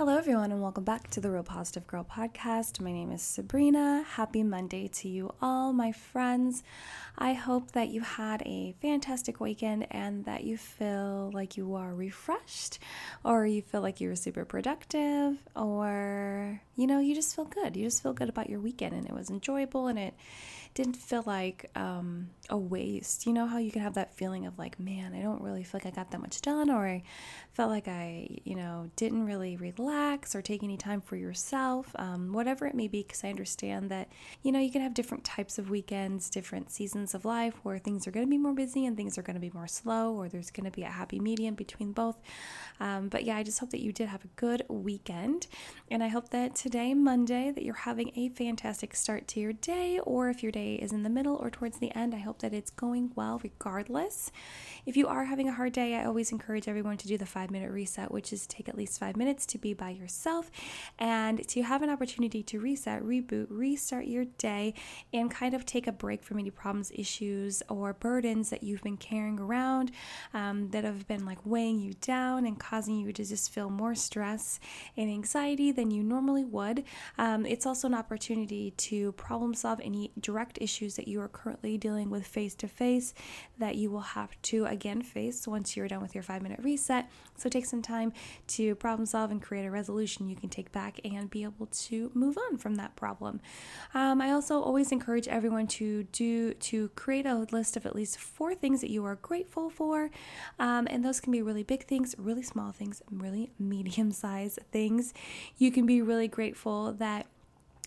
Hello, everyone, and welcome back to the Real Positive Girl podcast. My name is Sabrina. Happy Monday to you all, my friends. I hope that you had a fantastic weekend and that you feel like you are refreshed, or you feel like you were super productive, or you know, you just feel good. You just feel good about your weekend and it was enjoyable and it didn't feel like um, a waste. You know how you can have that feeling of like, man, I don't really feel like I got that much done, or I felt like I, you know, didn't really relax or take any time for yourself, um, whatever it may be, because I understand that, you know, you can have different types of weekends, different seasons of life where things are going to be more busy and things are going to be more slow, or there's going to be a happy medium between both. Um, but yeah, I just hope that you did have a good weekend. And I hope that today, Monday, that you're having a fantastic start to your day, or if your day is in the middle or towards the end, I hope that it's going well regardless. If you are having a hard day, I always encourage everyone to do the five minute reset, which is take at least five minutes to be by yourself and to have an opportunity to reset, reboot, restart your day, and kind of take a break from any problems, issues, or burdens that you've been carrying around um, that have been like weighing you down and causing you to just feel more stress and anxiety than you normally would. Um, it's also an opportunity to problem solve any direct issues that you are currently dealing with face to face that you will have to again face once you're done with your five minute reset. So take some time to problem solve and create a resolution you can take back and be able to move on from that problem. Um, I also always encourage everyone to do to create a list of at least four things that you are grateful for, um, and those can be really big things, really small things, really medium sized things. You can be really grateful that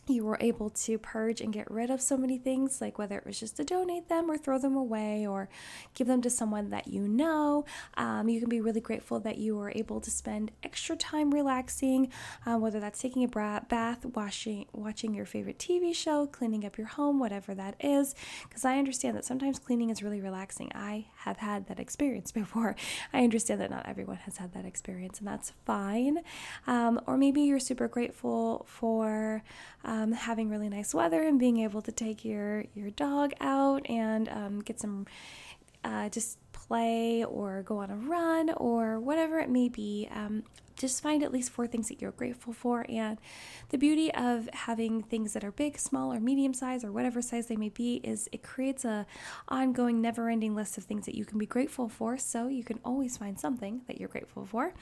you were able to purge and get rid of so many things, like whether it was just to donate them or throw them away or give them to someone that you know. Um, you can be really grateful that you were able to spend extra time relaxing, uh, whether that's taking a bath, washing, watching your favorite TV show, cleaning up your home, whatever that is. Because I understand that sometimes cleaning is really relaxing. I have had that experience before. I understand that not everyone has had that experience, and that's fine. Um, or maybe you're super grateful for having really nice weather and being able to take your your dog out and um, get some uh, just play or go on a run or whatever it may be. Um, just find at least four things that you're grateful for. And the beauty of having things that are big, small, or medium size, or whatever size they may be, is it creates a ongoing, never-ending list of things that you can be grateful for. So you can always find something that you're grateful for.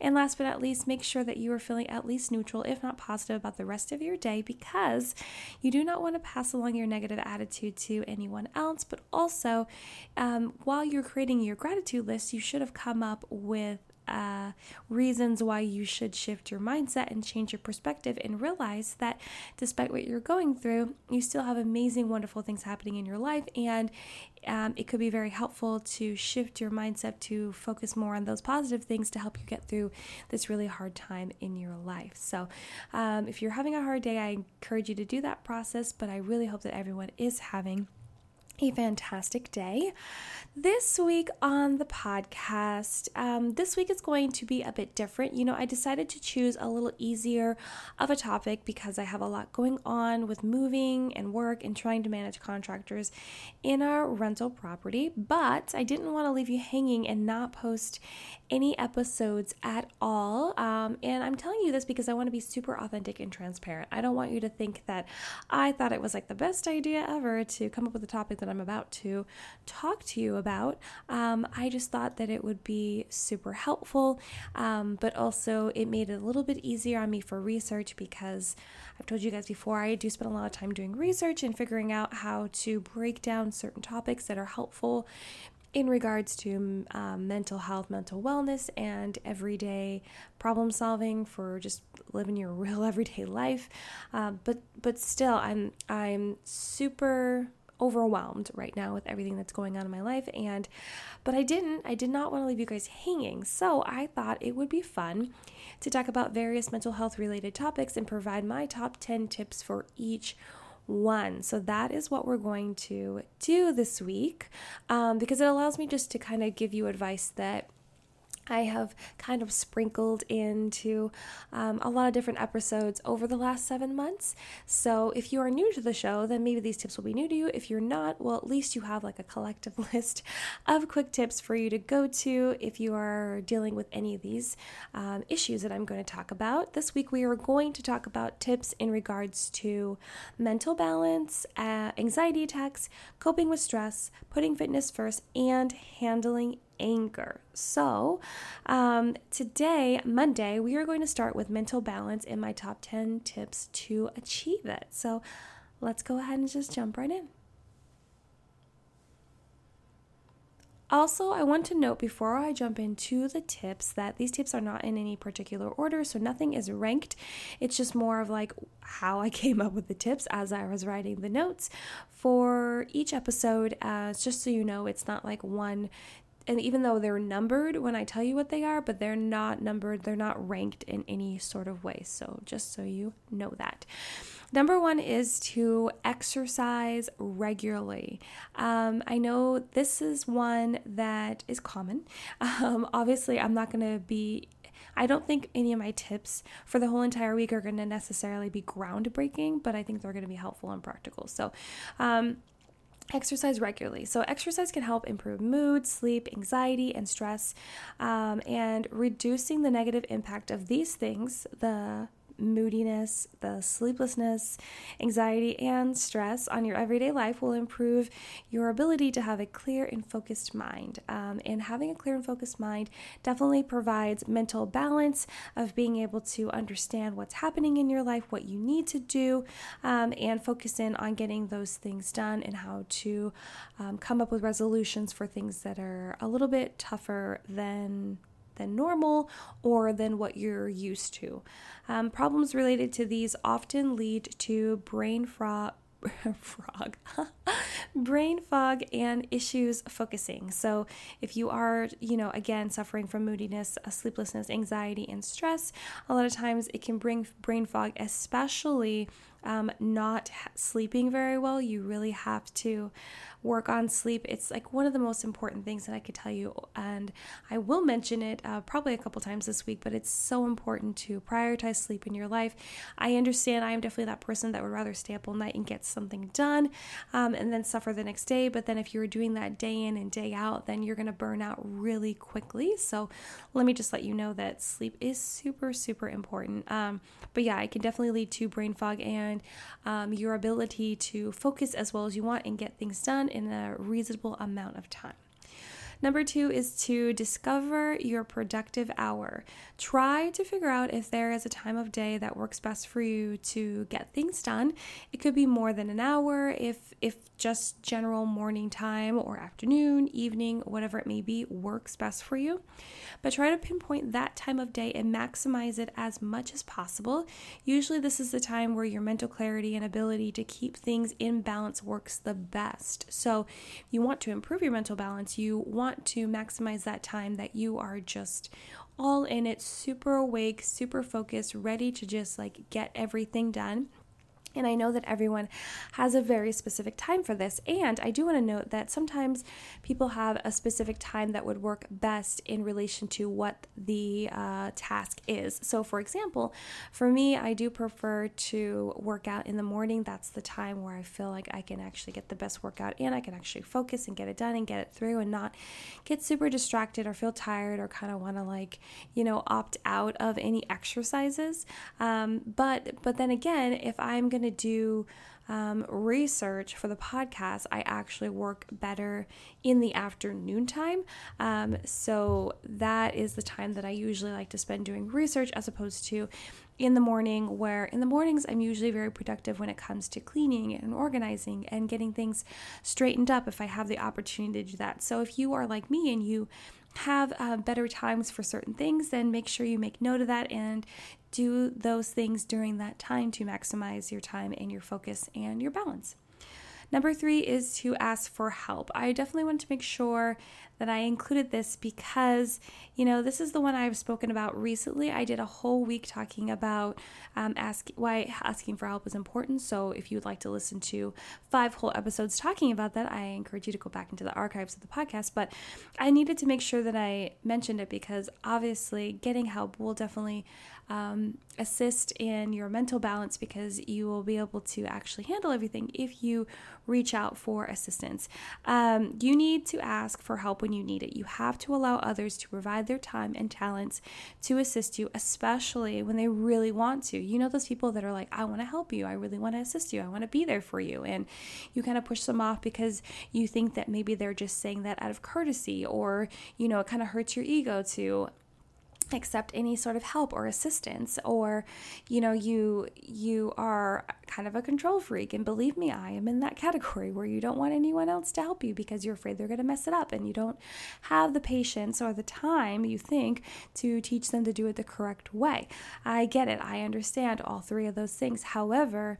And last but not least, make sure that you are feeling at least neutral, if not positive, about the rest of your day, because you do not want to pass along your negative attitude to anyone else. But also, um, while you're creating your gratitude list, you should have come up with uh, reasons why you should shift your mindset and change your perspective and realize that despite what you're going through, you still have amazing, wonderful things happening in your life. And um, it could be very helpful to shift your mindset to focus more on those positive things to help you get through this really hard time in your life. So, um, if you're having a hard day, I encourage you to do that process, but I really hope that everyone is having a fantastic day. This week on the podcast, um, this week is going to be a bit different. You know, I decided to choose a little easier of a topic because I have a lot going on with moving and work and trying to manage contractors in our rental property. But I didn't want to leave you hanging and not post any episodes at all. Um, and I'm telling you this because I want to be super authentic and transparent. I don't want you to think that I thought it was like the best idea ever to come up with a topic that I'm about to talk to you about. Um, I just thought that it would be super helpful, um, but also it made it a little bit easier on me for research because I've told you guys before, I do spend a lot of time doing research and figuring out how to break down certain topics that are helpful in regards to um, mental health, mental wellness, and everyday problem solving for just living your real everyday life. Uh, but but still, I'm I'm super overwhelmed right now with everything that's going on in my life and but I didn't I did not want to leave you guys hanging so I thought it would be fun to talk about various mental health related topics and provide my top 10 tips for each one. So that is what we're going to do this week um, because it allows me just to kind of give you advice that I have kind of sprinkled into um, a lot of different episodes over the last seven months. So if you are new to the show, then maybe these tips will be new to you. If you're not, well, at least you have like a collective list of quick tips for you to go to if you are dealing with any of these um, issues that I'm going to talk about. This week, we are going to talk about tips in regards to mental balance, uh, anxiety attacks, coping with stress, putting fitness first, and handling anger. So, um, today, Monday, we are going to start with mental balance in my top 10 tips to achieve it. So, let's go ahead and just jump right in. Also, I want to note before I jump into the tips that these tips are not in any particular order, so nothing is ranked. It's just more of like how I came up with the tips as I was writing the notes for each episode. Uh, just so you know, it's not like one and even though they're numbered when I tell you what they are, but they're not numbered, they're not ranked in any sort of way. So just so you know that. Number one is to exercise regularly. Um, I know this is one that is common. Um, obviously, I'm not going to be I don't think any of my tips for the whole entire week are going to necessarily be groundbreaking, but I think they're going to be helpful and practical. So, um, Exercise regularly. So, exercise can help improve mood, sleep, anxiety, and stress, um, and reducing the negative impact of these things, the moodiness, the sleeplessness, anxiety, and stress on your everyday life will improve your ability to have a clear and focused mind. Um, and having a clear and focused mind definitely provides mental balance of being able to understand what's happening in your life, what you need to do, um, and focus in on getting those things done and how to um, come up with resolutions for things that are a little bit tougher than than normal or than what you're used to. Um, problems related to these often lead to brain fog. frog brain fog and issues focusing so if you are you know again suffering from moodiness uh, sleeplessness anxiety and stress a lot of times it can bring brain fog especially um, not sleeping very well you really have to work on sleep. It's like one of the most important things that I could tell you, and I will mention it uh, probably a couple times this week, but it's so important to prioritize sleep in your life. I understand I am definitely that person that would rather stay up all night and get something done um, and then suffer the next day. But then if you're doing that day in and day out, then you're going to burn out really quickly. So let me just let you know that sleep is super, super important. Um, but yeah, it can definitely lead to brain fog and um, your ability to focus as well as you want and get things done in a reasonable amount of time. Number two is to discover your productive hour. Try to figure out if there is a time of day that works best for you to get things done. It could be more than an hour if if just general morning time or afternoon, evening, whatever it may be works best for you. But try to pinpoint that time of day and maximize it as much as possible. Usually this is the time where your mental clarity and ability to keep things in balance works the best. So, you want to improve your mental balance, you want want to maximize that time that you are just all in it, super awake, super focused, ready to just like get everything done. And I know that everyone has a very specific time for this. And I do want to note that sometimes people have a specific time that would work best in relation to what the uh, task is. So, for example, for me, I do prefer to work out in the morning. That's the time where I feel like I can actually get the best workout and I can actually focus and get it done and get it through and not get super distracted or feel tired or kind of want to, like, you know, opt out of any exercises. Um, but, but then again, if I'm going going to do um, research for the podcast, I actually work better in the afternoon time. Um, so that is the time that I usually like to spend doing research as opposed to in the morning, where in the mornings I'm usually very productive when it comes to cleaning and organizing and getting things straightened up if I have the opportunity to do that. So if you are like me and you have uh, better times for certain things, then make sure you make note of that and do those things during that time to maximize your time and your focus and your balance. Number three is to ask for help. I definitely want to make sure that I included this because, you know, this is the one I've spoken about recently. I did a whole week talking about um, ask, why asking for help is important. So if you would like to listen to five whole episodes talking about that, I encourage you to go back into the archives of the podcast. But I needed to make sure that I mentioned it because obviously getting help will definitely um, assist in your mental balance because you will be able to actually handle everything if you reach out for assistance. Um, you need to ask for help when you need it. You have to allow others to provide their time and talents to assist you, especially when they really want to. You know, those people that are like, I want to help you, I really want to assist you, I want to be there for you. And you kind of push them off because you think that maybe they're just saying that out of courtesy or, you know, it kind of hurts your ego to accept any sort of help or assistance or you know you you are kind of a control freak and believe me I am in that category where you don't want anyone else to help you because you're afraid they're going to mess it up and you don't have the patience or the time you think to teach them to do it the correct way. I get it. I understand all three of those things. However,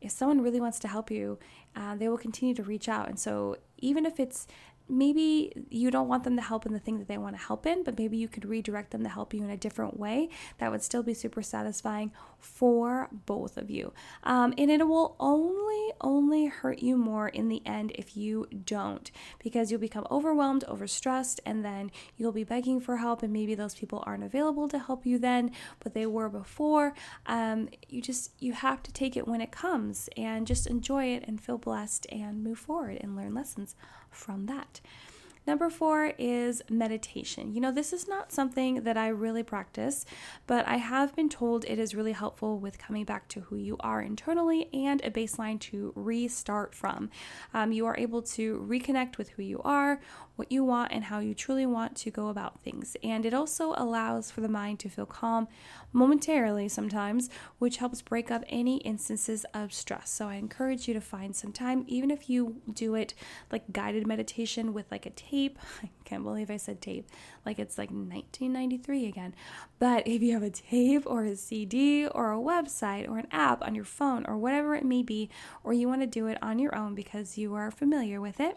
if someone really wants to help you, uh, they will continue to reach out. And so, even if it's maybe you don't want them to help in the thing that they want to help in, but maybe you could redirect them to help you in a different way that would still be super satisfying for both of you. Um, and it will only, only hurt you more in the end if you don't, because you'll become overwhelmed, overstressed, and then you'll be begging for help, and maybe those people aren't available to help you then, but they were before. Um, you just, you have to take it when it comes and just enjoy it and feel blessed and move forward and learn lessons from that. Number four is meditation. You know, this is not something that I really practice, but I have been told it is really helpful with coming back to who you are internally and a baseline to restart from. Um, you are able to reconnect with who you are, what you want, and how you truly want to go about things. And it also allows for the mind to feel calm momentarily sometimes, which helps break up any instances of stress. So I encourage you to find some time, even if you do it like guided meditation with like a tape. I can't believe I said tape, like it's like 1993 again. But if you have a tape or a CD or a website or an app on your phone or whatever it may be, or you want to do it on your own because you are familiar with it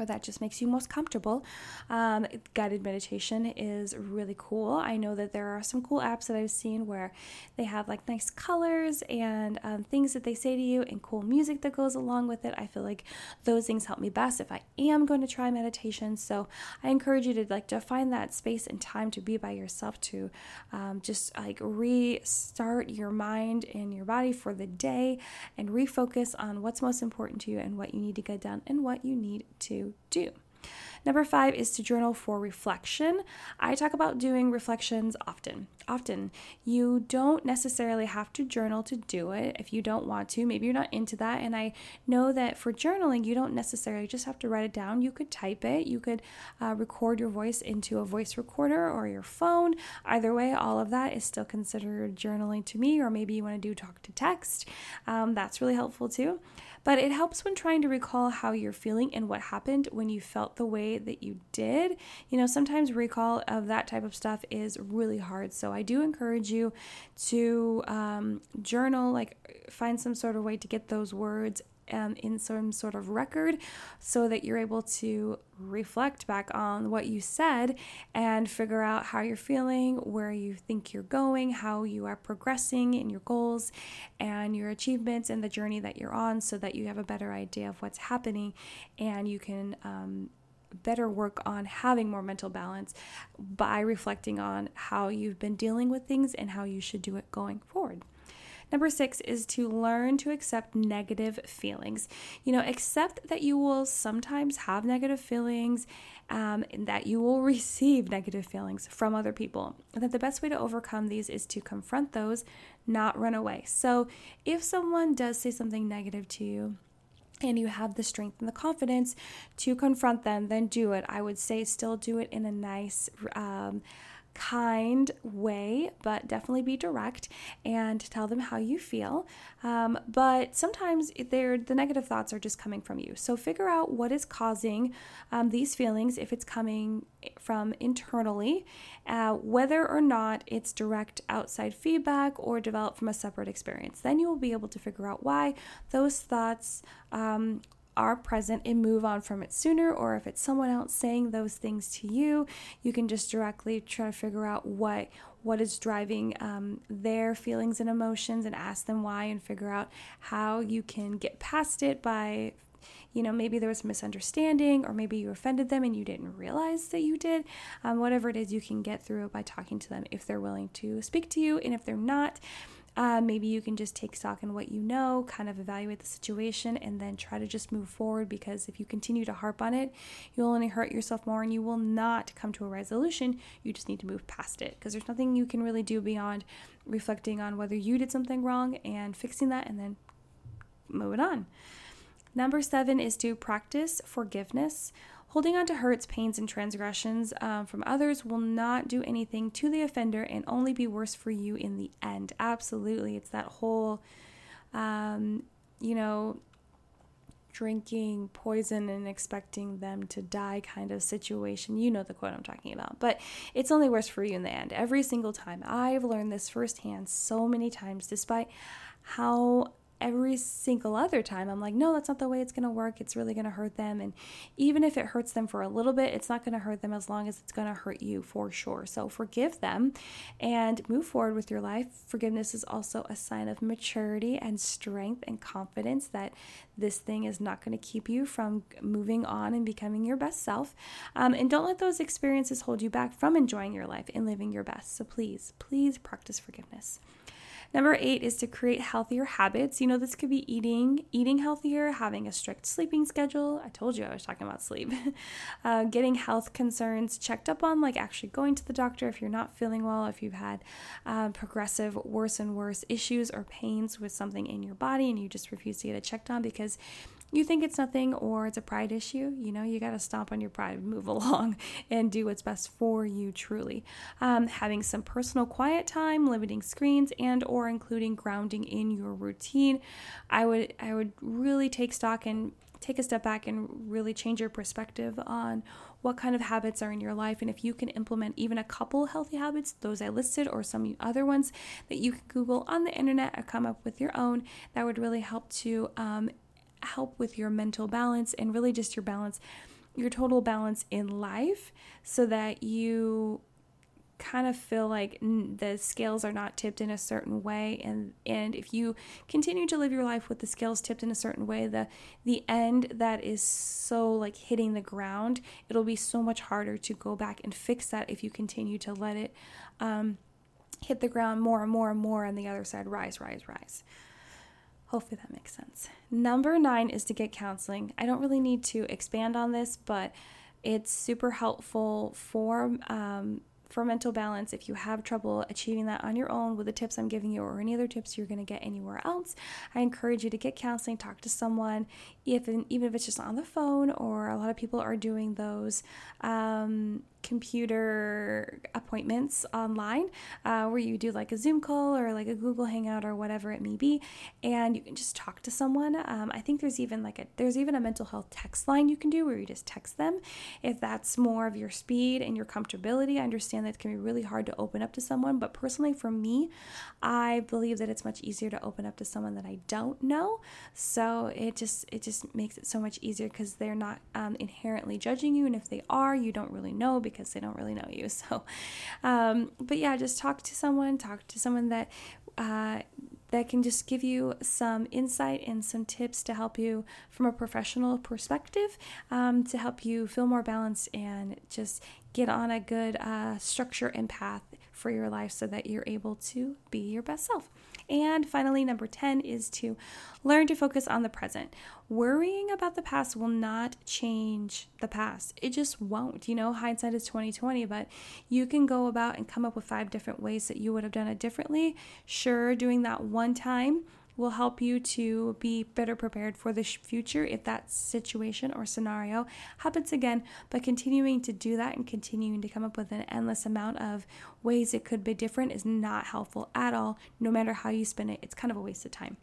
or that just makes you most comfortable. Um, guided meditation is really cool. I know that there are some cool apps that I've seen where they have like nice colors and um, things that they say to you and cool music that goes along with it. I feel like those things help me best if I am going to try meditation. So I encourage you to like to find that space and time to be by yourself to um, just like restart your mind and your body for the day and refocus on what's most important to you and what you need to get done and what you need to do. Number five is to journal for reflection. I talk about doing reflections often. Often, you don't necessarily have to journal to do it if you don't want to. Maybe you're not into that. And I know that for journaling, you don't necessarily just have to write it down. You could type it, you could uh, record your voice into a voice recorder or your phone. Either way, all of that is still considered journaling to me, or maybe you want to do talk to text. Um, that's really helpful too but it helps when trying to recall how you're feeling and what happened when you felt the way that you did. You know, sometimes recall of that type of stuff is really hard. So I do encourage you to um, journal, like find some sort of way to get those words um, in some sort of record so that you're able to reflect back on what you said and figure out how you're feeling, where you think you're going, how you are progressing in your goals and your achievements and the journey that you're on so that you have a better idea of what's happening and you can. Um, better work on having more mental balance by reflecting on how you've been dealing with things and how you should do it going forward. Number six is to learn to accept negative feelings. You know, accept that you will sometimes have negative feelings, um, that you will receive negative feelings from other people. And that the best way to overcome these is to confront those, not run away. So if someone does say something negative to you, and you have the strength and the confidence to confront them, then do it. I would say still do it in a nice, um, kind way, but definitely be direct and tell them how you feel. Um, but sometimes they're, the negative thoughts are just coming from you. So figure out what is causing um, these feelings, if it's coming from internally, uh, whether or not it's direct outside feedback or developed from a separate experience. Then you will be able to figure out why those thoughts um, are present and move on from it sooner, or if it's someone else saying those things to you, you can just directly try to figure out what what is driving um, their feelings and emotions and ask them why and figure out how you can get past it by you know maybe there was misunderstanding or maybe you offended them and you didn't realize that you did. Um, whatever it is you can get through it by talking to them if they're willing to speak to you and if they're not uh, maybe you can just take stock in what you know, kind of evaluate the situation, and then try to just move forward because if you continue to harp on it, you'll only hurt yourself more and you will not come to a resolution. You just need to move past it because there's nothing you can really do beyond reflecting on whether you did something wrong and fixing that and then moving on. Number seven is to practice forgiveness. Holding on to hurts, pains, and transgressions um, from others will not do anything to the offender and only be worse for you in the end. Absolutely. It's that whole, um, you know, drinking poison and expecting them to die kind of situation. You know the quote I'm talking about. But it's only worse for you in the end. Every single time. I've learned this firsthand so many times, despite how every single other time I'm like, no, that's not the way it's going to work. It's really going to hurt them. And even if it hurts them for a little bit, it's not going to hurt them as long as it's going to hurt you for sure. So forgive them and move forward with your life. Forgiveness is also a sign of maturity and strength and confidence that this thing is not going to keep you from moving on and becoming your best self. Um, and don't let those experiences hold you back from enjoying your life and living your best. So please, please practice forgiveness. Number eight is to create healthier habits. You know, this could be eating, eating healthier, having a strict sleeping schedule. I told you I was talking about sleep. uh, getting health concerns checked up on, like actually going to the doctor if you're not feeling well, if you've had uh, progressive worse and worse issues or pains with something in your body and you just refuse to get it checked on because you think it's nothing or it's a pride issue, you know, you got to stomp on your pride, move along, and do what's best for you truly. Um, having some personal quiet time, limiting screens, and or including grounding in your routine. I would I would really take stock and take a step back and really change your perspective on what kind of habits are in your life and if you can implement even a couple healthy habits those i listed or some other ones that you can google on the internet or come up with your own that would really help to um, help with your mental balance and really just your balance, your total balance in life, so that you kind of feel like the scales are not tipped in a certain way. And and if you continue to live your life with the scales tipped in a certain way the the end that is so like hitting the ground it'll be so much harder to go back and fix that if you continue to let it um, hit the ground more and more and more and the other side rise rise rise Hopefully that makes sense. Number nine is to get counseling. I don't really need to expand on this, but it's super helpful for um, for mental balance if you have trouble achieving that on your own with the tips I'm giving you or any other tips you're going to get anywhere else. I encourage you to get counseling, talk to someone, if even if it's just on the phone or a lot of people are doing those. Um, computer appointments online uh, where you do like a Zoom call or like a Google Hangout or whatever it may be, and you can just talk to someone. Um, I think there's even like a there's even a mental health text line you can do where you just text them if that's more of your speed and your comfortability. I understand that it can be really hard to open up to someone, but personally for me, I believe that it's much easier to open up to someone that I don't know. So it just it just makes it so much easier because they're not um, inherently judging you, and if they are, you don't really know because they don't really know you. So, um, but yeah, just talk to someone, talk to someone that uh, that can just give you some insight and some tips to help you from a professional perspective um, to help you feel more balanced and just get on a good uh, structure and path for your life so that you're able to be your best self. And finally, number 10 is to learn to focus on the present. Worrying about the past will not change the past. It just won't. You know, hindsight is 2020, but you can go about and come up with five different ways that you would have done it differently. Sure, doing that one time will help you to be better prepared for the future if that situation or scenario happens again. But continuing to do that and continuing to come up with an endless amount of ways it could be different is not helpful at all. No matter how you spend it, it's kind of a waste of time.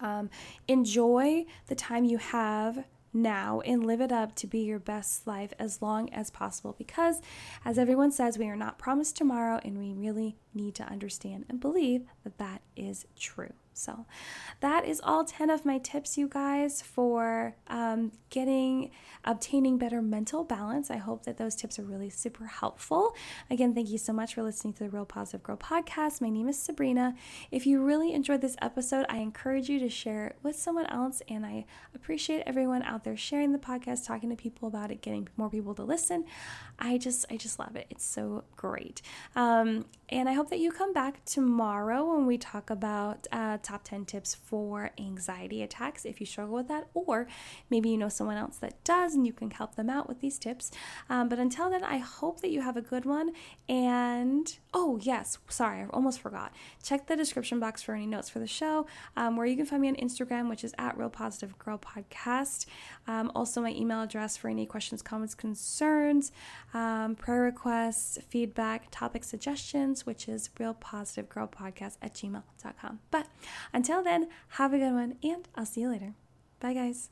Um, enjoy the time you have now and live it up to be your best life as long as possible because, as everyone says, we are not promised tomorrow and we really need to understand and believe that that is true. So, that is all 10 of my tips, you guys, for um, getting, obtaining better mental balance. I hope that those tips are really super helpful. Again, thank you so much for listening to the Real Positive Girl podcast. My name is Sabrina. If you really enjoyed this episode, I encourage you to share it with someone else. And I appreciate everyone out there sharing the podcast, talking to people about it, getting more people to listen. I just, I just love it. It's so great. Um, and I hope that you come back tomorrow when we talk about uh, top 10 tips for anxiety attacks if you struggle with that, or maybe you know someone else that does and you can help them out with these tips. Um, but until then, I hope that you have a good one. And oh, yes, sorry, I almost forgot. Check the description box for any notes for the show, um, where you can find me on Instagram, which is at Real Positive Girl Podcast. Um, also, my email address for any questions, comments, concerns, um, prayer requests, feedback, topic suggestions, which is Real Positive Girl Podcast at gmail.com. But until then, have a good one, and I'll see you later. Bye, guys.